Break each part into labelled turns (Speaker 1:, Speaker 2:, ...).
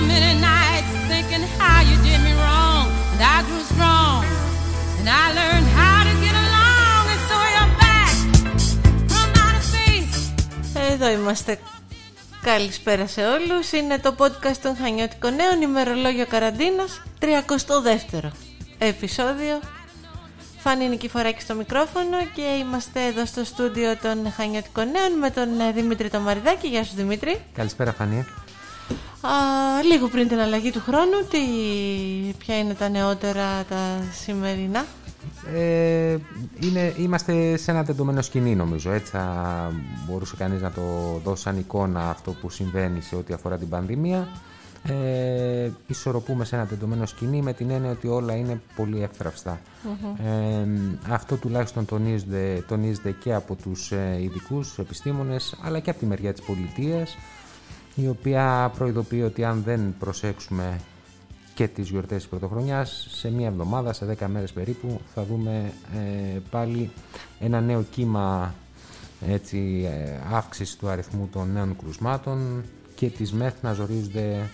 Speaker 1: many nights thinking how you did me wrong, and I grew strong, and I learned how to get along, and so you're back from outer space.
Speaker 2: Εδώ είμαστε. Καλησπέρα σε όλους. Είναι το podcast των Χανιώτικων Νέων, ημερολόγιο καραντίνας, 32ο επεισόδιο. Φάνη Νικηφοράκη στο μικρόφωνο και είμαστε εδώ στο στούντιο των Χανιώτικων Νέων με τον ε, Δημήτρη Τομαριδάκη. Γεια σου Δημήτρη.
Speaker 3: Καλησπέρα Φανή.
Speaker 2: Α, λίγο πριν την αλλαγή του χρόνου, τι, ποια είναι τα νεότερα τα σημερινά;
Speaker 3: Ε, είναι, είμαστε σε ένα τεντωμένο σκηνή νομίζω. Έτσι θα μπορούσε κανείς να το δώσει σαν εικόνα αυτό που συμβαίνει σε ό,τι αφορά την πανδημία. Ε, ισορροπούμε σε ένα τεντωμένο σκηνή με την έννοια ότι όλα είναι πολύ εύθραυστα. Ε, αυτό τουλάχιστον τονίζεται, τονίζεται και από τους ε, ειδικούς επιστήμονες αλλά και από τη μεριά της πολιτείας η οποία προειδοποιεί ότι αν δεν προσέξουμε και τις γιορτές της πρωτοχρονιάς σε μία εβδομάδα, σε 10 μέρες περίπου θα δούμε ε, πάλι ένα νέο κύμα έτσι, ε, αύξηση του αριθμού των νέων κρουσμάτων και τις ΜΕΘ να ζορίζονται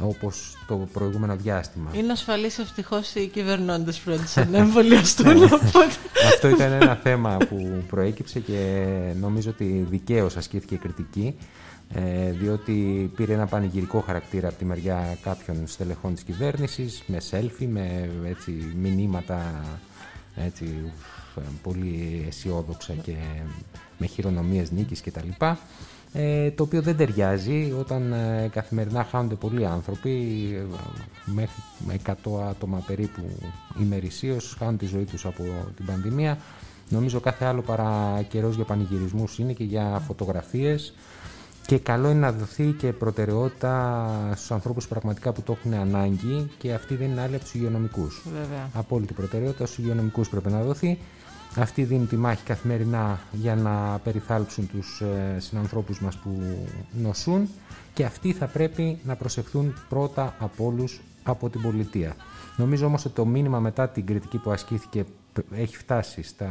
Speaker 3: όπως το προηγούμενο διάστημα.
Speaker 2: Είναι ασφαλής ευτυχώς οι κυβερνώντες φρόντισαν να εμβολιαστούν. οπότε...
Speaker 3: Αυτό ήταν ένα θέμα που προέκυψε και νομίζω ότι δικαίως ασκήθηκε κριτική ε, διότι πήρε ένα πανηγυρικό χαρακτήρα από τη μεριά κάποιων στελεχών της κυβέρνησης με selfie, με έτσι, μηνύματα έτσι, πολύ αισιόδοξα και με χειρονομίες νίκης κτλ. Ε, το οποίο δεν ταιριάζει όταν ε, καθημερινά χάνονται πολλοί άνθρωποι ε, μέχρι με 100 άτομα περίπου ημερησίως χάνουν τη ζωή τους από την πανδημία νομίζω κάθε άλλο παρά καιρός για πανηγυρισμούς είναι και για φωτογραφίες και καλό είναι να δοθεί και προτεραιότητα στους ανθρώπους πραγματικά που το έχουν ανάγκη και αυτή δεν είναι άλλη από τους υγειονομικούς.
Speaker 2: Βέβαια.
Speaker 3: Απόλυτη προτεραιότητα στους υγειονομικούς πρέπει να δοθεί. Αυτοί δίνουν τη μάχη καθημερινά για να περιθάλψουν τους ε, συνανθρώπους μας που νοσούν και αυτοί θα πρέπει να προσεχθούν πρώτα από όλους από την πολιτεία. Νομίζω όμως ότι το μήνυμα μετά την κριτική που ασκήθηκε έχει φτάσει στα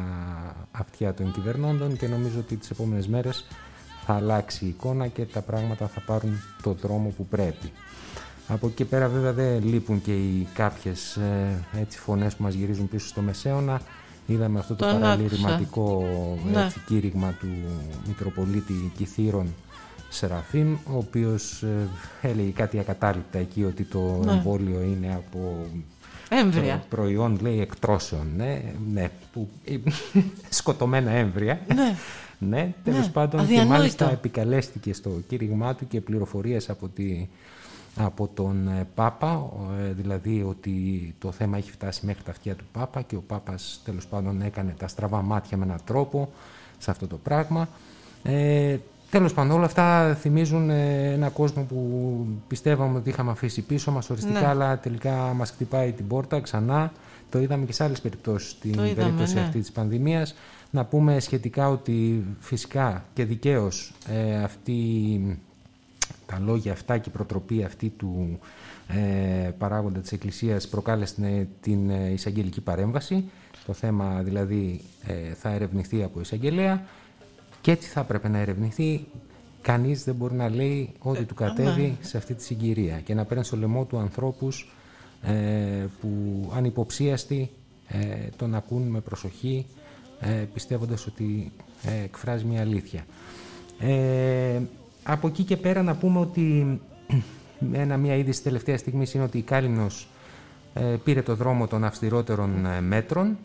Speaker 3: αυτιά των κυβερνώντων και νομίζω ότι τις επόμενες μέρες θα αλλάξει η εικόνα και τα πράγματα θα πάρουν το δρόμο που πρέπει. Από εκεί πέρα βέβαια δεν λείπουν και οι κάποιες ε, έτσι, φωνές που μας γυρίζουν πίσω στο Μεσαίωνα. Είδαμε αυτό το
Speaker 2: Τον
Speaker 3: παραλυρηματικό
Speaker 2: Ναι.
Speaker 3: έτσι, κήρυγμα του Μητροπολίτη Κιθήρων Σεραφείμ, ο οποίος ε, έλεγε κάτι ακατάληπτα εκεί ότι το
Speaker 2: Ναι.
Speaker 3: εμβόλιο είναι από
Speaker 2: Έμβρια.
Speaker 3: προ- προϊόν λέει εκτρώσεων, ναι, ναι που, σκοτωμένα έμβρια.
Speaker 2: Ναι.
Speaker 3: Ναι, τέλος
Speaker 2: Ναι,
Speaker 3: πάντων. Και
Speaker 2: αδιανόητο.
Speaker 3: μάλιστα επικαλέστηκε στο κήρυγμά του και πληροφορίες από, τη, από τον ε, Πάπα, ο, ε, δηλαδή ότι το θέμα έχει φτάσει μέχρι τα αυτιά του Πάπα και ο Πάπας τέλος πάντων έκανε τα στραβά μάτια με έναν τρόπο σε αυτό το πράγμα. Ε, τέλος πάντων όλα αυτά θυμίζουν ε, ένα κόσμο που πιστεύαμε ότι είχαμε αφήσει πίσω μας οριστικά
Speaker 2: Ναι.
Speaker 3: αλλά τελικά μας χτυπάει την πόρτα ξανά. Το είδαμε και σε άλλες περιπτώσεις στην
Speaker 2: Το είδαμε,
Speaker 3: περίπτωση
Speaker 2: ναι.
Speaker 3: αυτή της πανδημίας. Να πούμε σχετικά ότι φυσικά και δικαίως ε, αυτή, τα λόγια αυτά και η προτροπή αυτή του ε, παράγοντα της Εκκλησίας προκάλεσε την, την ε, εισαγγελική παρέμβαση. Το θέμα δηλαδή ε, θα ερευνηθεί από εισαγγελέα και έτσι θα έπρεπε να ερευνηθεί. Κανείς δεν μπορεί να λέει ό,τι του κατέβει σε αυτή τη συγκυρία και να παίρνει στο λαιμό του ανθρώπους ε, που ανυποψίαστοι ε, τον ακούν με προσοχή ε, πιστεύοντας ότι ε, εκφράζει μια αλήθεια. Ε, από εκεί και πέρα να πούμε ότι ένα, μια είδηση τελευταία στιγμής είναι ότι η Κάλυμνος ε, πήρε το δρόμο των αυστηρότερων ε, μέτρων.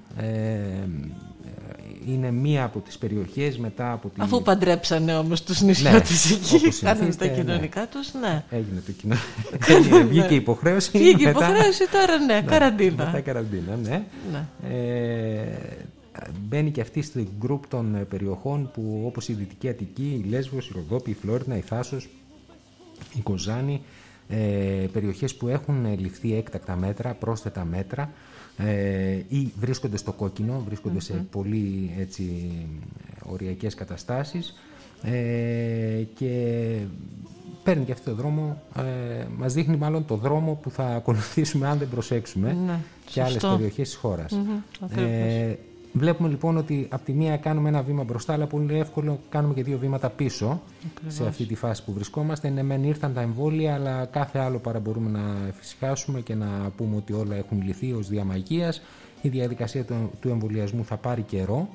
Speaker 3: Ε, είναι μία από τις περιοχές μετά από την...
Speaker 2: Αφού παντρέψανε όμως τους νησιώτες εκεί,
Speaker 3: όπως
Speaker 2: κάνανε τα
Speaker 3: συνηθίζεται, ναι.
Speaker 2: κοινωνικά τους, ναι.
Speaker 3: Έγινε το κοινό. Έγινε, Βγήκε η υποχρέωση.
Speaker 2: Βγήκε η
Speaker 3: μετά-
Speaker 2: υποχρέωση τώρα, ναι, καραντίνα.
Speaker 3: Μετά καραντίνα, ναι.
Speaker 2: Ναι.
Speaker 3: Ε, μπαίνει και αυτή στο γκρουπ των ε, περιοχών που όπως η Δυτική Αττική, η Λέσβος, η Ροδόπη, η Φλόρινα, η Θάσος, η Κοζάνη, ε, περιοχές που έχουν ε, ληφθεί έκτακτα μέτρα, πρόσθετα μέτρα ε, ή βρίσκονται στο κόκκινο, βρίσκονται σε πολύ έτσι, οριακές καταστάσεις ε, και παίρνει και αυτό το δρόμο, ε, μας δείχνει μάλλον το δρόμο που θα ακολουθήσουμε αν δεν προσέξουμε
Speaker 2: Ναι,
Speaker 3: και άλλες
Speaker 2: σωστό.
Speaker 3: περιοχές της χώρας.
Speaker 2: Μμμ, ακριβώς.
Speaker 3: ε, Βλέπουμε λοιπόν ότι από τη μία κάνουμε ένα βήμα μπροστά, αλλά πολύ εύκολο κάνουμε και δύο βήματα πίσω σε αυτή τη φάση που βρισκόμαστε. Ναι, μεν ήρθαν τα εμβόλια, αλλά κάθε άλλο παρά μπορούμε να εφησυχάσουμε και να πούμε ότι όλα έχουν λυθεί ως διαμαγεία. Η διαδικασία του, του εμβολιασμού θα πάρει καιρό.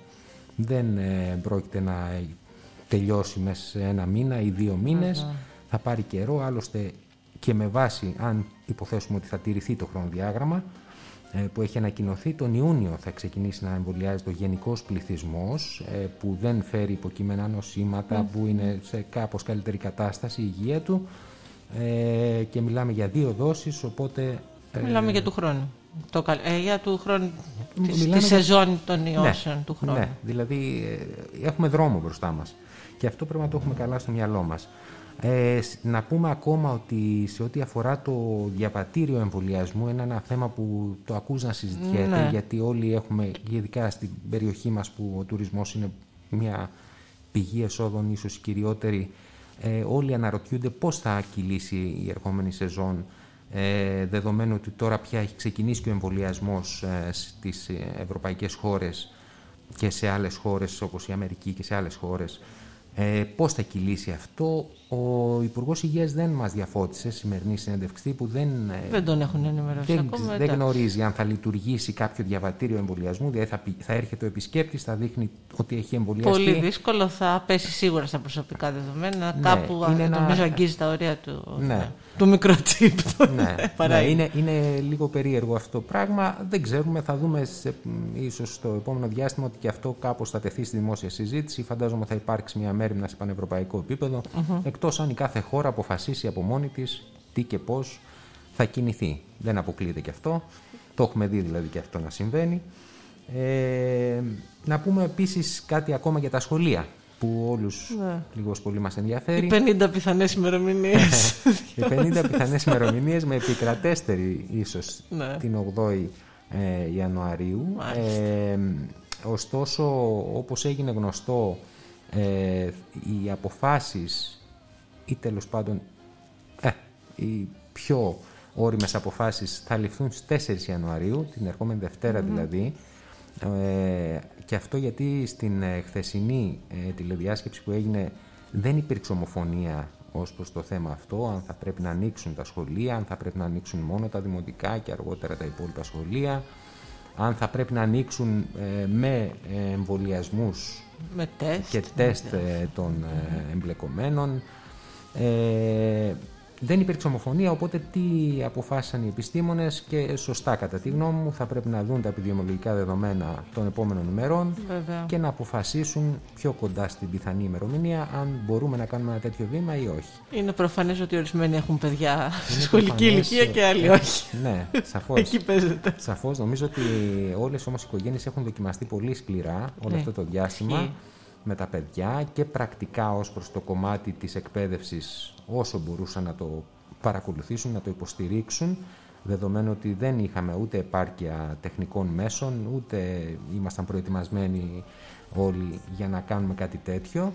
Speaker 3: Δεν ε, πρόκειται να τελειώσει μέσα σε ένα μήνα ή δύο μήνες. Θα πάρει καιρό, άλλωστε και με βάση, αν υποθέσουμε ότι θα τηρηθεί το χρονοδιάγραμμα, ε, που έχει ανακοινωθεί τον Ιούνιο θα ξεκινήσει να εμβολιάζει το γενικός πληθυσμός ε, που δεν φέρει υποκείμενα νοσήματα, που είναι σε κάπως καλύτερη κατάσταση η υγεία του ε, και μιλάμε για δύο δόσεις οπότε...
Speaker 2: Μιλάμε για του χρόνου. Το, ε, για του χρόνου, τη, τη σεζόν των ναι, ιώσεων του χρόνου.
Speaker 3: Ναι, δηλαδή έχουμε δρόμο μπροστά μας και αυτό πρέπει να το έχουμε καλά στο μυαλό μας. Ε, να πούμε ακόμα ότι σε ό,τι αφορά το διαβατήριο εμβολιασμού είναι ένα θέμα που το ακούς να συζητιέται ναι. γιατί όλοι έχουμε, ειδικά στην περιοχή μας που ο τουρισμός είναι μια πηγή εσόδων ίσως κυριότερη ε, όλοι αναρωτιούνται πώς θα κυλήσει η ερχόμενη σεζόν ε, δεδομένου ότι τώρα πια έχει ξεκινήσει και ο εμβολιασμός ε, στις ευρωπαϊκές χώρες και σε άλλες χώρες όπως η Αμερική και σε άλλες χώρες ε, Πώς θα κυλήσει αυτό, ο Υπουργός Υγείας δεν μας διαφώτισε σημερινή συνέντευξη που δεν.
Speaker 2: Ε, δεν τον έχουν ενημερώσει
Speaker 3: δεν,
Speaker 2: ακόμα.
Speaker 3: Δεν γνωρίζει αν θα λειτουργήσει κάποιο διαβατήριο εμβολιασμού, δηλαδή θα, θα έρχεται ο επισκέπτης, θα δείχνει ότι έχει εμβολιαστεί.
Speaker 2: Πολύ δύσκολο, θα πέσει σίγουρα στα προσωπικά δεδομένα. Ναι, κάπου είναι ένα... νομίζω αγγίζει τα όρια του, ναι. του μικροτσίπ.
Speaker 3: Ναι, ναι, είναι, είναι λίγο περίεργο αυτό το πράγμα. Δεν ξέρουμε, θα δούμε ίσως στο επόμενο διάστημα ότι και αυτό κάπως θα τεθεί στη δημόσια συζήτηση. Φαντάζομαι θα υπάρξει μια μέρημνα σε πανευρωπαϊκό επίπεδο. Mm-hmm. Εκτός αν η κάθε χώρα αποφασίσει από μόνη της τι και πώς θα κινηθεί. Δεν αποκλείεται και αυτό. Το έχουμε δει δηλαδή και αυτό να συμβαίνει. Ε, να πούμε επίσης κάτι ακόμα για τα σχολεία που όλους ναι. λίγος πολύ μας ενδιαφέρει.
Speaker 2: Οι 50 πιθανές ημερομηνίες.
Speaker 3: Οι 50 πιθανές ημερομηνίες με επικρατέστερη ίσως ναι. την 8η ε, Ιανουαρίου. Ε, ωστόσο, όπως έγινε γνωστό, ε, οι αποφάσεις ή τέλος πάντων ε, οι πιο όριμες αποφάσεις θα ληφθούν στις 4 Ιανουαρίου, την ερχόμενη δηλαδή, ε, και αυτό γιατί στην ε, χθεσινή ε, τηλεδιάσκεψη που έγινε δεν υπήρξε ομοφωνία ως προς το θέμα αυτό, αν θα πρέπει να ανοίξουν τα σχολεία, αν θα πρέπει να ανοίξουν μόνο τα δημοτικά και αργότερα τα υπόλοιπα σχολεία, αν θα πρέπει να ανοίξουν με εμβολιασμούς και τεστ των εμπλεκομένων. Δεν υπήρξε ομοφωνία, οπότε τι αποφάσισαν οι επιστήμονες και σωστά κατά τη γνώμη μου θα πρέπει να δουν τα επιδημιολογικά δεδομένα των επόμενων ημερών και να αποφασίσουν πιο κοντά στην πιθανή ημερομηνία αν μπορούμε να κάνουμε ένα τέτοιο βήμα ή όχι.
Speaker 2: Είναι προφανές ότι ορισμένοι έχουν παιδιά στη σχολική ηλικία και άλλοι ε, όχι.
Speaker 3: Ναι, σαφώς.
Speaker 2: Εκεί παίζεται.
Speaker 3: Σαφώς. Νομίζω ότι όλες όμως οι οικογένειες έχουν δοκιμαστεί πολύ σκληρά όλο ναι. αυτό το διάστημα με τα παιδιά και πρακτικά ως προς το κομμάτι της εκπαίδευσης όσο μπορούσαν να το παρακολουθήσουν, να το υποστηρίξουν δεδομένου ότι δεν είχαμε ούτε επάρκεια τεχνικών μέσων, ούτε ήμασταν προετοιμασμένοι όλοι για να κάνουμε κάτι τέτοιο.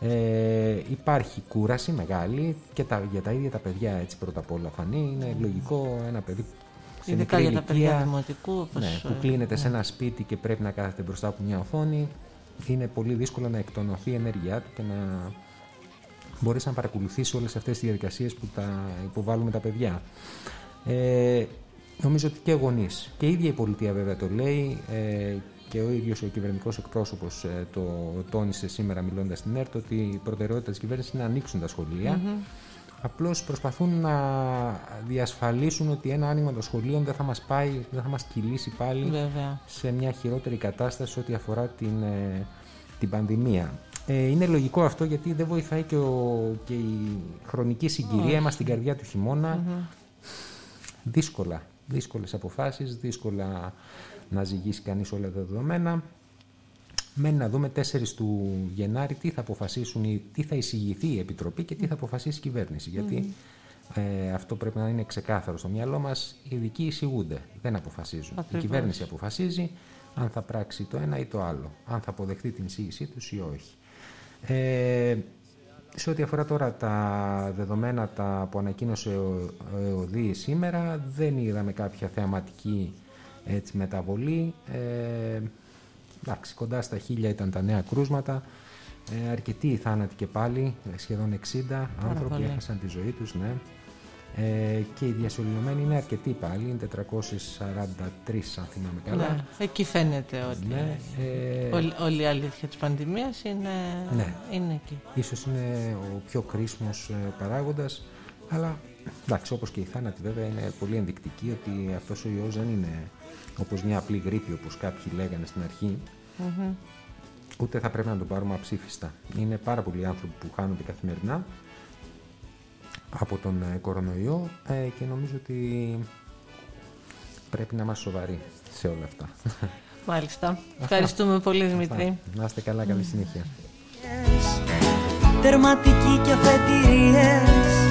Speaker 3: Ε, υπάρχει κούραση μεγάλη και τα, για τα ίδια τα παιδιά έτσι πρώτα απ' όλα φανεί. Είναι λογικό ένα παιδί
Speaker 2: Ειδικά για τα παιδιά δημοτικού.
Speaker 3: Ναι, που κλείνεται σε ένα σπίτι και πρέπει να κάθεται μπροστά από μια οθόνη είναι πολύ δύσκολο να εκτονωθεί η ενέργειά του και να μπορέσει να παρακολουθήσει όλες αυτές τις διαδικασίες που τα υποβάλλουμε τα παιδιά. Ε, νομίζω ότι και γονείς και η ίδια η πολιτεία βέβαια το λέει ε, και ο ίδιος ο κυβερνητικός εκπρόσωπος ε, το τόνισε σήμερα μιλώντας στην ΕΡΤ ότι η προτεραιότητα της κυβέρνησης είναι να ανοίξουν τα σχολεία Απλώς προσπαθούν να διασφαλίσουν ότι ένα άνοιγμα των σχολείων δεν θα μας πάει, δεν θα μας κυλήσει πάλι σε μια χειρότερη κατάσταση ό,τι αφορά την, ε, την πανδημία. Ε, είναι λογικό αυτό γιατί δεν βοηθάει και, ο, και η χρονική συγκυρία. Είμαστε στην καρδιά του χειμωνα Δύσκολα. Δύσκολες αποφάσεις, δύσκολα να ζυγίσει κανείς όλα τα δεδομένα. Μένει να δούμε 4 του Γενάρη τι θα αποφασίσουν, τι θα εισηγηθεί η Επιτροπή και τι θα αποφασίσει η κυβέρνηση. Γιατί ε, αυτό πρέπει να είναι ξεκάθαρο στο μυαλό μας. Οι ειδικοί εισηγούνται, δεν αποφασίζουν. Η κυβέρνηση αποφασίζει αν θα πράξει το ένα ή το άλλο, αν θα αποδεχτεί την εισήγησή τους ή όχι. Ε, σε ό,τι αφορά τώρα τα δεδομένα τα που ανακοίνωσε ο, ο ΕΟΔΗ σήμερα, δεν είδαμε κάποια θεαματική έτσι, μεταβολή. Ε, εντάξει, κοντά στα χίλια ήταν τα νέα κρούσματα. Ε, αρκετοί οι θάνατοι και πάλι, ε, σχεδόν 60 άνθρωποι
Speaker 2: πολύ.
Speaker 3: έχασαν τη ζωή τους, ναι. Ε, και οι διασωληνωμένοι είναι αρκετοί πάλι, είναι 443 αν θυμάμαι καλά.
Speaker 2: Ναι, εκεί φαίνεται ότι
Speaker 3: Ναι, ε,
Speaker 2: όλη, όλη η αλήθεια της πανδημίας είναι,
Speaker 3: Ναι.
Speaker 2: είναι εκεί.
Speaker 3: Ίσως είναι ο πιο κρίσιμος ε, παράγοντας, αλλά εντάξει, όπως και οι θάνατοι βέβαια είναι πολύ ενδεικτικοί ότι αυτός ο ιός δεν είναι όπως μια απλή γρήπη όπως κάποιοι λέγανε στην αρχη ούτε θα πρέπει να τον πάρουμε αψήφιστα. Είναι πάρα πολλοί άνθρωποι που χάνονται καθημερινά από τον ε, κορονοϊό ε, και νομίζω ότι πρέπει να είμαστε σοβαροί σε όλα αυτά.
Speaker 2: Μάλιστα. Ευχαριστούμε πολύ Δημητρή.
Speaker 3: να είστε καλά, καλή συνέχεια.
Speaker 4: τερματικοί και αφετηρίες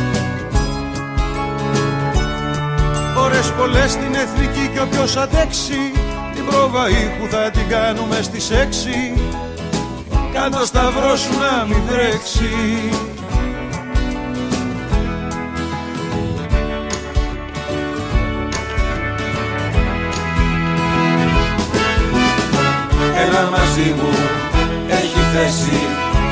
Speaker 5: Ώρες πολλές στην εθνική και όποιος αντέξει Την πρόβα ήχου θα την κάνουμε στις έξι. Κάτω σταυρός σου να μην βρέξει Έλα μαζί μου, έχει θέση.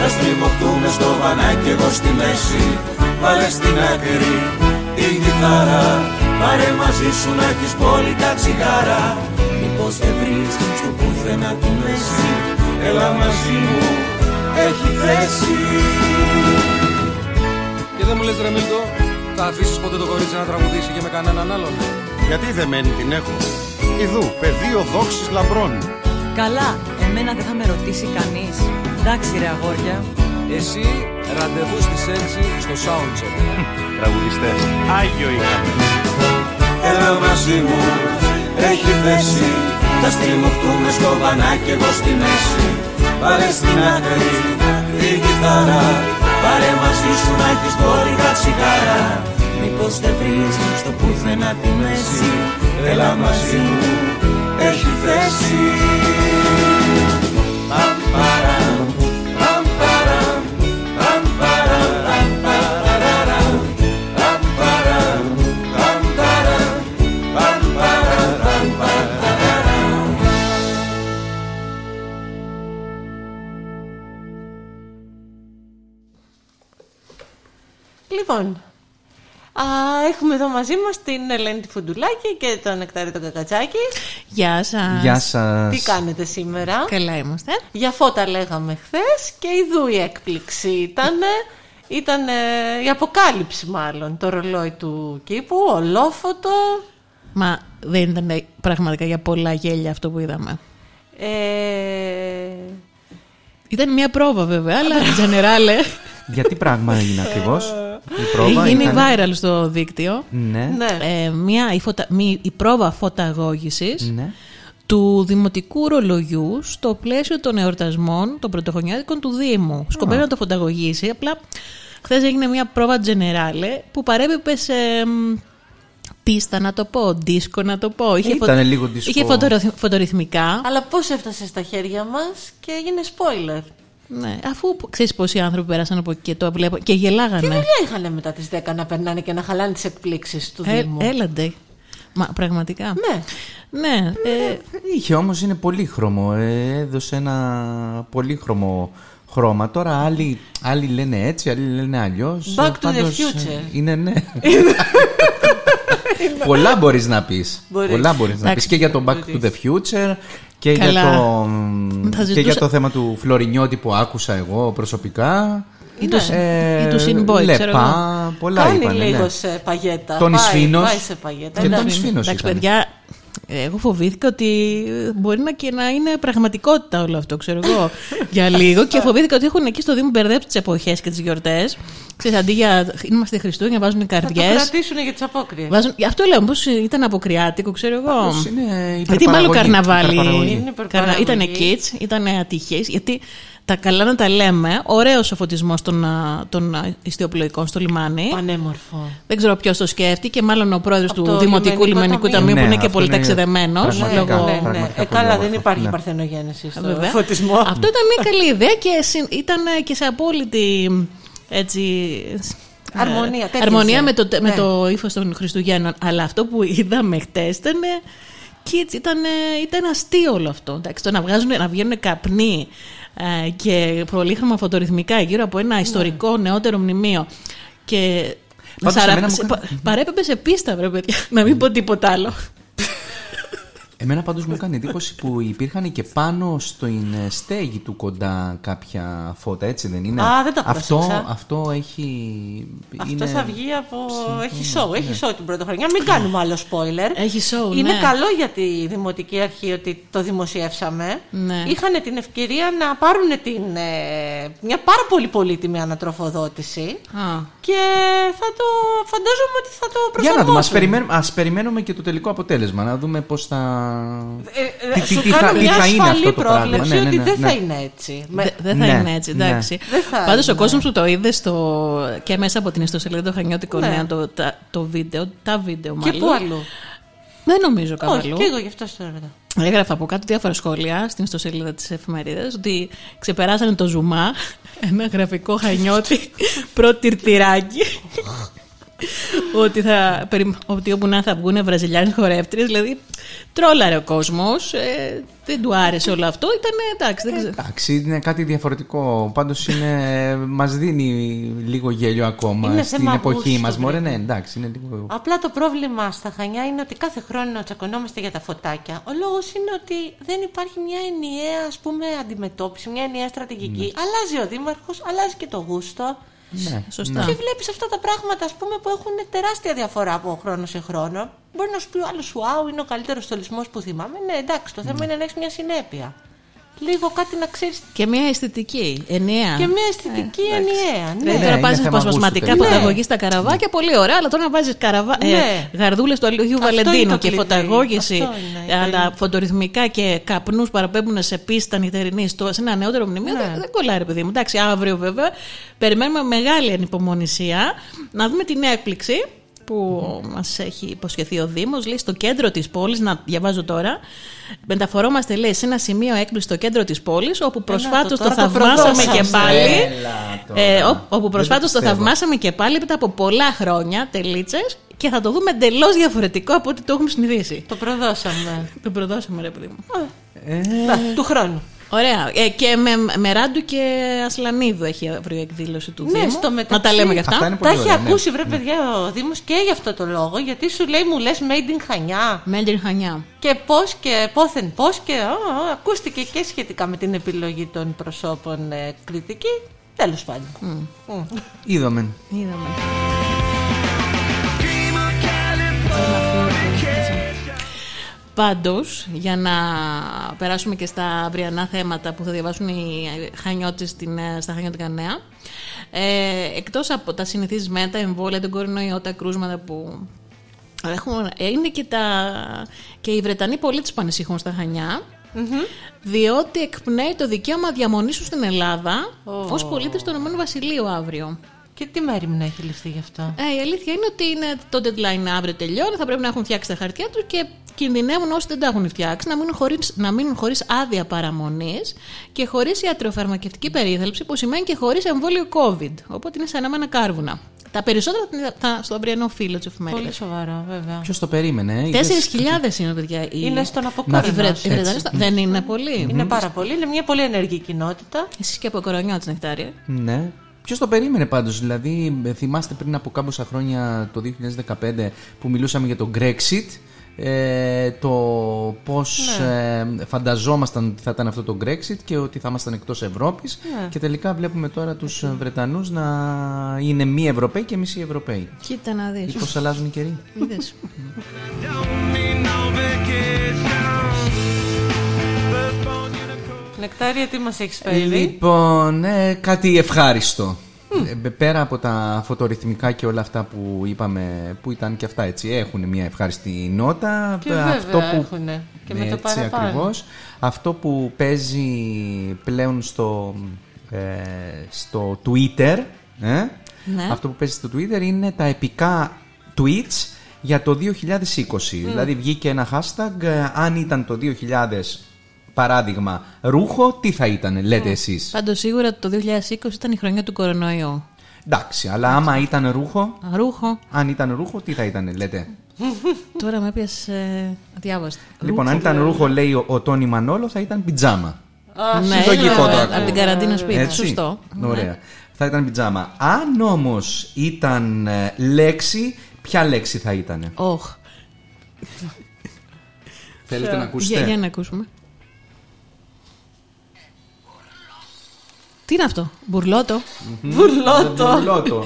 Speaker 5: Θα στριμωχτούμε στο βανάκι εγώ στη μέση. Βάλε στην άκρη την κιθάρα Πάρε μαζί σου να έχεις πόλικα τσιγάρα. Μήπως δεν βρεις στο πουθενά τη μέση. Έλα μαζί μου, έχει θέση.
Speaker 6: Και δεν μου λες ρε Μίλτο, θα αφήσεις ποτέ το κορίτσι να τραγουδήσει και με κανέναν άλλον;
Speaker 5: Γιατί δεμένη την έχω. Ιδού, πεδίο δόξης λαμπρών.
Speaker 4: Καλά, εμένα δεν θα με ρωτήσει κανείς. Εντάξει ρε αγόρια.
Speaker 6: Εσύ ραντεβού στις 6 στο soundcheck.
Speaker 5: Τραγουδιστές, Άγιο είχαμε Έλα μαζί μου, έχει θέση. Θα στριμωχτούμε στο βανάκι εγώ στη μέση. Πάρε στην άκρη την κιθάρα. Πάρε μαζί σου να έχεις πόλικα τσιγάρα. Μήπως δεν βρεις στο πουθενά τη μέση. Έλα μαζί μου, έχει θέση. Παμ,
Speaker 2: Λοιπόν, α, έχουμε εδώ μαζί μας την Ελένη τη Φουντουλάκη και τον Νεκτάρι τον Κακατσάκη.
Speaker 7: Γεια σας.
Speaker 8: Γεια σας.
Speaker 2: Τι κάνετε σήμερα;
Speaker 7: Καλά είμαστε.
Speaker 2: Για φώτα λέγαμε χθες και ειδού η έκπληξη ήταν, ήταν η αποκάλυψη μάλλον, το ρολόι του κήπου, ολόφωτο.
Speaker 7: Μα δεν ήταν πραγματικά για πολλά γέλια αυτό που είδαμε.
Speaker 2: Ε,
Speaker 7: Ήταν μια πρόβα βέβαια, αλλά generale
Speaker 8: Για τι πράγμα έγινε ακριβώς; η πρόβα
Speaker 7: έγινε
Speaker 8: ήταν...
Speaker 7: viral στο δίκτυο.
Speaker 8: Ναι,
Speaker 2: ναι.
Speaker 7: Ε, μια, η, φωτα, μη- η πρόβα φωταγώγησης
Speaker 8: ναι.
Speaker 7: του δημοτικού ρολογιού στο πλαίσιο των εορτασμών των πρωτοχρονιάτικων του Δήμου. Σκοπεύει να το φωταγωγήσει, απλά χθες έγινε μια πρόβα generale που παρέπεπε σε μ, πίστα να το πω, δίσκο να το πω. Είχε,
Speaker 8: Ήτανε λίγο δίσκο.
Speaker 7: είχε φωτορυθ- φωτορυθμικά.
Speaker 2: αλλά πώς έφτασε στα χέρια μας και έγινε spoiler.
Speaker 7: Ναι, αφού ξέρεις πόσοι άνθρωποι πέρασαν από εκεί και το βλέπω και γελάγανε.
Speaker 2: Τι δουλειά είχαν μετά τις 10 να περνάνε και να χαλάνε τις εκπλήξεις του
Speaker 7: Ε,
Speaker 2: Δήμου;
Speaker 7: έλαντε. Μα πραγματικά.
Speaker 2: Ναι.
Speaker 7: Ναι. ε,
Speaker 8: Είχε όμως είναι πολύχρωμο. Ε, έδωσε ένα πολύχρωμο χρώμα. Τώρα άλλοι, άλλοι λένε έτσι, άλλοι λένε αλλιώς.
Speaker 2: Back
Speaker 8: Ε,
Speaker 2: to the
Speaker 8: πάντως, ε,
Speaker 2: future.
Speaker 8: Είναι ναι. Πολλά μπορείς να πεις.
Speaker 2: Μπορείς.
Speaker 8: Πολλά μπορείς να
Speaker 7: Εντάξει,
Speaker 8: πεις και για το Back to the Future και για,
Speaker 7: Καλά.
Speaker 8: το,
Speaker 7: Θα
Speaker 8: και
Speaker 7: ζητούσα-
Speaker 8: για το θέμα του Φλωρινιώτη που άκουσα εγώ προσωπικά.
Speaker 7: ή του,
Speaker 8: Ε,
Speaker 7: ή του Sinboy, ξέρω εγώ.
Speaker 8: Λεπά, πολλά
Speaker 2: Κάνει
Speaker 8: είπανε,
Speaker 2: λίγο
Speaker 8: ναι.
Speaker 2: σε παγέτα.
Speaker 8: Τον
Speaker 2: Πάει-
Speaker 8: Ισφήνος.
Speaker 2: Πάει σε παγέτα.
Speaker 8: Και
Speaker 2: εντάξει.
Speaker 8: τον Ισφήνος
Speaker 7: Εντάξει,
Speaker 8: ήταν.
Speaker 7: παιδιά, εγώ φοβήθηκα ότι μπορεί να και να είναι πραγματικότητα όλο αυτό, ξέρω εγώ, για λίγο. Και φοβήθηκα ότι έχουν εκεί στο Δήμο μπερδέψει τις εποχές και τις γιορτές. Ξέρεις, αντί για είμαστε Χριστούγεννα, βάζουν
Speaker 2: Θα το
Speaker 7: καρδιές.
Speaker 2: κρατήσουν για τις απόκριες.
Speaker 7: Βάζουν... Γι' αυτό λέω, πώς ήταν αποκριάτικο, ξέρω εγώ.
Speaker 8: Πώς είναι
Speaker 7: Γιατί μάλλον
Speaker 8: υπερπαραγωγή,
Speaker 7: καρναβάλι.
Speaker 8: υπερπαραγωγή.
Speaker 2: Είναι υπερπαραγωγή.
Speaker 7: Ήταν kids, ήταν ατυχές. Γιατί τα καλά να τα λέμε, ωραίος ο φωτισμός των, α, των α, ιστιοπλοϊκών στο λιμάνι.
Speaker 2: Πανέμορφο.
Speaker 7: Δεν ξέρω ποιος το σκέφτηκε, μάλλον ο πρόεδρος
Speaker 2: Από
Speaker 7: του
Speaker 2: το
Speaker 7: Δημοτικού
Speaker 2: Λιμενικό
Speaker 7: Λιμενικού
Speaker 2: Ταμείο.
Speaker 7: Ταμείου,
Speaker 8: Ναι,
Speaker 7: που είναι και
Speaker 8: αυτό
Speaker 7: πολύ
Speaker 8: είναι
Speaker 7: ταξιδεμένο.
Speaker 8: πραγματικά.
Speaker 2: Ναι, ναι, ναι.
Speaker 8: πραγματικά
Speaker 2: Ε,
Speaker 8: πολύ
Speaker 2: καλά, δεν
Speaker 8: όμορφο.
Speaker 2: υπάρχει
Speaker 8: Ναι.
Speaker 2: παρθενογέννηση στο
Speaker 7: Βέβαια.
Speaker 2: φωτισμό.
Speaker 7: Αυτό ήταν μια καλή ιδέα και συν- ήταν και σε απόλυτη έτσι,
Speaker 2: Αρμονία,
Speaker 7: ε,
Speaker 2: τέτοια
Speaker 7: αρμονία
Speaker 2: σε-
Speaker 7: με το, με
Speaker 2: ναι.
Speaker 7: το ύφος των Χριστουγέννων. Αλλά αυτό που είδαμε χτες ήταν kids. Ήταν, ε, ήταν αστείο όλο αυτό. Εντάξει, το να, βγάζουν, να βγαίνουν καπνοί ε, και πολύχρωμα φωτορυθμικά γύρω από ένα ιστορικό νεότερο μνημείο. Και
Speaker 8: Πάντως,
Speaker 7: σαρα-
Speaker 8: εμένα μου
Speaker 7: σε-
Speaker 8: κάνει-
Speaker 7: πα- παρέπεπε σε πίστα, βρε παιδιά. Να μην πω τίποτα άλλο.
Speaker 8: Εμένα πάντως μου έκανε εντύπωση που υπήρχαν και πάνω στην ε, στέγη του κοντά κάποια φώτα, έτσι δεν είναι;
Speaker 2: Α, δεν τα
Speaker 8: αυτό,
Speaker 2: πρόσεξα.
Speaker 8: αυτό έχει.
Speaker 2: Αυτό
Speaker 8: είναι...
Speaker 2: θα βγει από. Έχει show, έχει show την πρωτοχρονιά. Μην κάνουμε άλλο spoiler.
Speaker 7: Έχει show,
Speaker 2: Είναι
Speaker 7: ναι.
Speaker 2: καλό για τη Δημοτική Αρχή ότι το δημοσιεύσαμε.
Speaker 7: Ναι.
Speaker 2: Είχαν την ευκαιρία να πάρουν την, ε, μια πάρα πολύ πολύτιμη ανατροφοδότηση.
Speaker 7: Α.
Speaker 2: Και θα το φαντάζομαι ότι θα το
Speaker 8: Για
Speaker 2: προσαρμόσουν.
Speaker 8: να δούμε, ας περιμένουμε, ας περιμένουμε και το τελικό αποτέλεσμα, να δούμε πώς θα...
Speaker 2: Ε, ε,
Speaker 8: τι- τι-
Speaker 2: σου
Speaker 8: τι
Speaker 2: κάνω
Speaker 8: θα- τι
Speaker 2: μια
Speaker 8: θα είναι
Speaker 2: ασφαλή
Speaker 8: αυτό το πράγμα;
Speaker 2: πρόβλεψη
Speaker 8: Ναι, ναι,
Speaker 2: ότι
Speaker 8: ναι,
Speaker 2: δεν
Speaker 8: ναι.
Speaker 2: θα είναι έτσι. Με-
Speaker 7: Δε- Δεν θα
Speaker 8: Ναι,
Speaker 7: είναι έτσι,
Speaker 8: ναι.
Speaker 7: εντάξει.
Speaker 2: Δεν θα
Speaker 7: Πάντως ο
Speaker 2: είναι.
Speaker 7: κόσμος που το είδε στο... και μέσα από την ιστοσελίδα του Χανιώτικο
Speaker 2: Ναι.
Speaker 7: Νέα, το, τα- το βίντεο, τα βίντεο
Speaker 2: Και
Speaker 7: μάλλον.
Speaker 2: πού αλλού;
Speaker 7: Δεν νομίζω κάπου
Speaker 2: Όχι,
Speaker 7: αλλού.
Speaker 2: και εγώ γι' αυτό στο ρωτάω.
Speaker 7: Έγραφα από κάτω διάφορα σχόλια στην ιστοσελίδα της εφημερίδας ότι ξεπεράσανε το ζουμά, ένα γραφικό χανιώτη προτυρτυράκι. Ότι, θα, περι- ότι όπου να θα βγουν βραζιλιάνες χορεύτριες, δηλαδή τρόλαρε ο κόσμος, ε, δεν του άρεσε όλο αυτό, ήταν εντάξει, δεν ξέρω.
Speaker 8: Εντάξει, είναι κάτι διαφορετικό. Πάντως είναι, μας δίνει λίγο γέλιο ακόμα
Speaker 2: Είναι
Speaker 8: στην
Speaker 2: θέμα
Speaker 8: εποχή
Speaker 2: γούστου,
Speaker 8: μας. Μωρέ,
Speaker 2: βρε.
Speaker 8: ναι, εντάξει, είναι λίγο...
Speaker 2: Απλά το πρόβλημα στα Χανιά είναι ότι κάθε χρόνο τσακωνόμαστε για τα φωτάκια. Ο λόγος είναι ότι δεν υπάρχει μια ενιαία ας πούμε, αντιμετώπιση, μια ενιαία στρατηγική. Αλλάζει ο δήμαρχος, αλλάζει και το γούστο.
Speaker 8: Ναι,
Speaker 7: Σωστά.
Speaker 2: Και βλέπεις αυτά τα πράγματα ας πούμε, που έχουν τεράστια διαφορά από χρόνο σε χρόνο. Μπορεί να σου πει ο άλλος Wow, είναι ο καλύτερος στολισμός που θυμάμαι. Ναι, εντάξει, το θέμα είναι να έχεις μια συνέπεια. Λίγο κάτι να ξέρεις.
Speaker 7: Και μια αισθητική, ενιαία.
Speaker 2: Και μια αισθητική ενιαία. Ναι.
Speaker 7: Δηλαδή
Speaker 8: Ναι,
Speaker 7: τώρα
Speaker 8: είναι
Speaker 7: πας
Speaker 8: θέμα
Speaker 7: αποσπασματικά
Speaker 8: γούστου τελικά.
Speaker 7: φωταγωγή στα καραβάκια, πολύ ωραία, αλλά τώρα να βάζεις καραβα...
Speaker 2: Ναι.
Speaker 7: ε, γαρδούλες του Αγίου
Speaker 2: Αυτό είναι
Speaker 7: Βαλεντίνου
Speaker 2: το
Speaker 7: και
Speaker 2: κλειδί.
Speaker 7: φωταγώγηση,
Speaker 2: Αυτό είναι,
Speaker 7: αλλά
Speaker 2: είναι.
Speaker 7: φωτορυθμικά και καπνούς παραπέμπουν σε πίστα νυχτερινή στο- σε ένα νεότερο μνημείο,
Speaker 2: Ναι.
Speaker 7: δεν, δεν κολλάει, παιδί μου. Εντάξει, αύριο βέβαια περιμένουμε με μεγάλη ανυπομονησία να δούμε την έκπληξη που μας έχει υποσχεθεί ο Δήμος, λέει στο κέντρο της πόλης, να διαβάζω τώρα, μεταφορόμαστε λέει σε ένα σημείο έκπληξη στο κέντρο της πόλης, όπου προσφάτως το,
Speaker 2: τώρα το
Speaker 7: θαυμάσαμε και
Speaker 2: προδώσαμε.
Speaker 7: πάλι.
Speaker 8: Έλα τώρα.
Speaker 7: Ε, ό- όπου προσφάτως
Speaker 8: Δεν
Speaker 7: το
Speaker 8: πιστεύω.
Speaker 7: θαυμάσαμε και πάλι μετά από πολλά χρόνια, τελίτσες, και θα το δούμε εντελώς διαφορετικό από ό,τι το έχουμε συνηθίσει.
Speaker 2: Το προδώσαμε.
Speaker 7: Το προδώσαμε, ρε παιδί μου.
Speaker 2: Να, του χρόνου.
Speaker 7: Ωραία. Ε, και με, με Ράντου και Ασλανίδου έχει αύριο εκδήλωση του
Speaker 2: Ναι,
Speaker 7: Δήμου.
Speaker 2: στο μεταξύ-
Speaker 7: Να τα λέμε γι' αυτά.
Speaker 8: Αυτά είναι
Speaker 2: Τα
Speaker 8: πολύ
Speaker 2: έχει
Speaker 8: ωραία, ναι.
Speaker 2: ακούσει βρε παιδιά ο Δήμος και γι' αυτό το λόγο γιατί σου λέει μου λες made in Χανιά
Speaker 7: Μέντριν Χανιά.
Speaker 2: και πώς και πόθεν πώς και α, α, ακούστηκε και σχετικά με την επιλογή των προσώπων ε, κριτική τέλος πάντων Μμ.
Speaker 8: Είδαμε.
Speaker 7: Είδαμε. Πάντως, για να περάσουμε και στα αυριανά θέματα που θα διαβάσουν οι χανιώτες στην, ε, στα χανιώτικα νέα, ε, εκτός από τα συνηθισμένα, τα εμβόλια, τον κορονοϊό, τα κρούσματα που έχουν, ε, είναι και, τα, και οι Βρετανοί πολίτες που ανησυχούν στα χανια διότι εκπνέει το δικαίωμα διαμονής σου στην Ελλάδα ως πολίτες του Ηνωμένου Βασιλείου αύριο.
Speaker 2: Και τι μέρη να έχει ληφθεί γι' αυτό;
Speaker 7: Ε, η αλήθεια είναι ότι είναι, το deadline αύριο τελειώνει, θα πρέπει να έχουν φτιάξει τα χαρτιά τους και κινδυνεύουν όσοι δεν τα έχουν φτιάξει να μείνουν χωρίς, να μείνουν χωρίς άδεια παραμονής και χωρίς ιατροφαρμακευτική περίθαλψη που σημαίνει και χωρίς εμβόλιο COVID. Οπότε είναι σαν να μένα κάρβουνα. Τα περισσότερα θα, θα στο αυριανό φύλλο της
Speaker 2: πολύ
Speaker 7: εφημερίδα.
Speaker 2: σοβαρό βέβαια
Speaker 8: Ποιος το περίμενε, ε, είδες;
Speaker 7: Τέσσερις χιλιάδες είναι, παιδιά. Οι...
Speaker 2: είναι στον
Speaker 7: οι
Speaker 2: αποκόρυνο
Speaker 7: Βρε- οι Βρετανοί στο- Δεν είναι πολύ.
Speaker 2: είναι πάρα πολύ είναι μια πολύ ενεργή κοινότητα
Speaker 7: Εσείς και από κορονιό τη νεκτάρια.
Speaker 8: Ναι. Ποιος το περίμενε πάντως, δηλαδή ε, θυμάστε πριν από κάμποσα χρόνια το 2015 που μιλούσαμε για το Brexit ε, το πώς ε, φανταζόμασταν ότι θα ήταν αυτό το Brexit και ότι θα ήμασταν εκτός Ευρώπης και τελικά βλέπουμε τώρα τους ε, Βρετανούς να είναι μη Ευρωπαίοι και μισή Ευρωπαίοι.
Speaker 7: Κοίτα να δεις.
Speaker 8: Πώς αλλάζουν οι καιροί.
Speaker 7: Είδες.
Speaker 2: Νεκτάρια τι μας έχεις φέρει;
Speaker 8: Λοιπόν, ε, κάτι ευχάριστο. Ε, πέρα από τα φωτορυθμικά και όλα αυτά που είπαμε, που ήταν και αυτά έτσι, έχουν μια ευχάριστη νότα.
Speaker 2: Και
Speaker 8: Ε,
Speaker 2: βέβαια έχουνε. Και με το
Speaker 8: έτσι
Speaker 2: παραπάνω.
Speaker 8: ακριβώς. Αυτό που παίζει πλέον στο, ε, στο Twitter, ε,
Speaker 7: Ναι.
Speaker 8: αυτό που παίζει στο Twitter είναι τα επικά tweets για το 2020. Δηλαδή βγήκε ένα hashtag, ε, αν ήταν το 2000 παράδειγμα ρούχο, τι θα ήταν, λέτε εσείς;
Speaker 7: Πάντως σίγουρα το 2020 ήταν η χρονιά του κορονοϊού.
Speaker 8: Εντάξει, αλλά άμα ήταν ρούχο,
Speaker 7: Ρούχο.
Speaker 8: αν ήταν ρούχο, τι θα ήταν, λέτε;
Speaker 7: Τώρα με έπιασες αδιάβαστα.
Speaker 8: Λοιπόν, αν ήταν ρούχο, λέει ο, ο Τόνι Μανόλο, θα ήταν πιτζάμα.
Speaker 7: Ναι,
Speaker 8: Συλλογικό
Speaker 7: είναι
Speaker 8: το
Speaker 7: από
Speaker 8: ακούω.
Speaker 7: την καραντίνα σπίτι.
Speaker 8: Έτσι.
Speaker 7: Σωστό.
Speaker 8: Ωραία. Θα ήταν πιτζάμα. Αν όμως ήταν ε, λέξη, ποια λέξη θα ήταν.
Speaker 7: Όχ.
Speaker 8: Θέλετε να ακούσετε;
Speaker 7: Για, για να ακούσουμε. Τι είναι αυτό, μπουρλότο;
Speaker 2: Μπουρλότο.
Speaker 8: Μπουρλότο.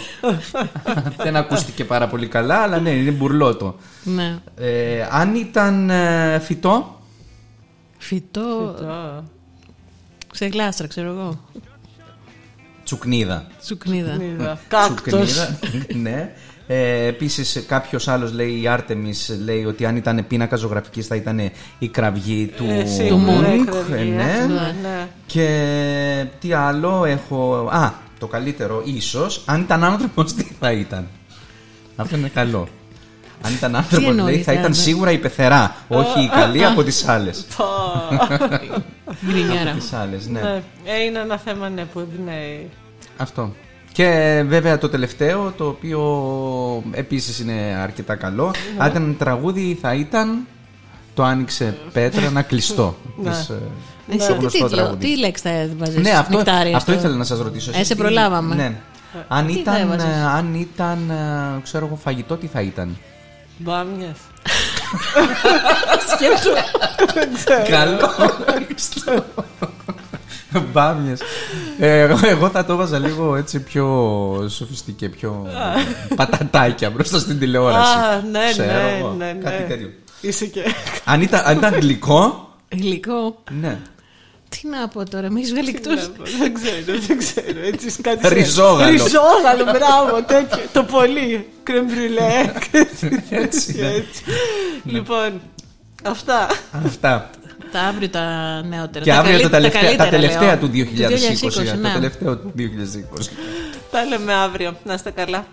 Speaker 8: Δεν ακούστηκε πάρα πολύ καλά, αλλά ναι, είναι μπουρλότο.
Speaker 7: Ναι.
Speaker 8: Ε, αν ήταν ε, φυτό,
Speaker 7: Φυτό. Ξεγλάστρα, ξέρω εγώ.
Speaker 8: τσουκνίδα.
Speaker 7: Τσουκνίδα.
Speaker 2: Κάκτος.
Speaker 8: Τσουκνίδα, ναι. Ε, Επίσης, κάποιος άλλος λέει, η Άρτεμις λέει ότι αν ήταν πίνακα ζωγραφικής θα ήταν η κραυγή του,
Speaker 2: Ε,
Speaker 7: Του
Speaker 2: σίγουρα,
Speaker 7: Μουνκ,
Speaker 2: κραυγή,
Speaker 8: Ε,
Speaker 2: ε.
Speaker 8: ναι.
Speaker 2: Ναι, ναι.
Speaker 8: Και τι άλλο έχω. Α, το καλύτερο, ίσως. Αν ήταν άνθρωπος, τι θα ήταν. Αυτό είναι καλό. Αν ήταν άνθρωπος,
Speaker 7: εννοεί,
Speaker 8: λέει, θα
Speaker 7: θα
Speaker 8: ήταν
Speaker 7: ήταν;
Speaker 8: σίγουρα η πεθερά. Όχι η καλή από τις άλλες.
Speaker 7: Γκρινιάρα.
Speaker 8: Τις άλλες, ναι.
Speaker 2: Ναι. Ε, είναι ένα θέμα ναι, που εμπνέει.
Speaker 8: Αυτό. Και βέβαια το τελευταίο, το οποίο επίσης είναι αρκετά καλό. Αν ήταν τραγούδι θα ήταν το άνοιξε πέτρα να κλειστό.
Speaker 2: Ναι.
Speaker 8: Της, ε,
Speaker 7: Εσύ
Speaker 8: το
Speaker 7: τι
Speaker 8: γνωστό
Speaker 7: τίτλο,
Speaker 8: τραγούδι.
Speaker 7: τι λέξη θα έβαζες,
Speaker 8: Ναι, αυτό,
Speaker 7: νεκτάρι
Speaker 8: αυτό ήθελα να σας ρωτήσω.
Speaker 7: Ε,
Speaker 8: Εσείς
Speaker 7: σε
Speaker 8: τι-
Speaker 7: προλάβαμε.
Speaker 8: Ναι. Αν
Speaker 7: Τι θα
Speaker 8: ήταν,
Speaker 7: έβαζες;
Speaker 8: ε, αν ήταν, ε, ξέρω εγώ, φαγητό, τι θα ήταν;
Speaker 2: Μπάμιας.
Speaker 8: Καλό. Μπάμιες. Ε, εγώ, εγώ θα το έβαζα λίγο έτσι πιο σοφιστική, πιο πατατάκια μπροστά στην τηλεόραση.
Speaker 2: Α, ναι,
Speaker 8: Ξέρω
Speaker 2: ναι,
Speaker 8: εγώ,
Speaker 2: ναι, ναι.
Speaker 8: Κάτι τέτοιο.
Speaker 2: Είσαι και.
Speaker 8: Αν ήταν, αν ήταν γλυκό,
Speaker 7: Γλυκό.
Speaker 8: ναι.
Speaker 7: Τι να πω τώρα, με έχει βγάλει εκτός.
Speaker 2: δεν ξέρω, δεν ξέρω. Έτσι, κάτι σε-
Speaker 8: Ριζόγαλο.
Speaker 2: Ριζόγαλο, μπράβο, τέτοιο. Το πολύ. Κρεμπριλέ.
Speaker 8: Έτσι, ναι.
Speaker 2: Λοιπόν, αυτά.
Speaker 8: Αυτά.
Speaker 7: Τα αύριο τα νεότερα.
Speaker 8: Και αύριο τα
Speaker 7: καλύ-
Speaker 8: τελευταία, τα
Speaker 7: καλύτερα,
Speaker 8: τελευταία
Speaker 7: λέω.
Speaker 8: του 2020.
Speaker 7: Του 2020,
Speaker 8: Το
Speaker 7: ναι.
Speaker 8: τελευταίο του 2020.
Speaker 2: Τα λέμε αύριο. Να είστε καλά.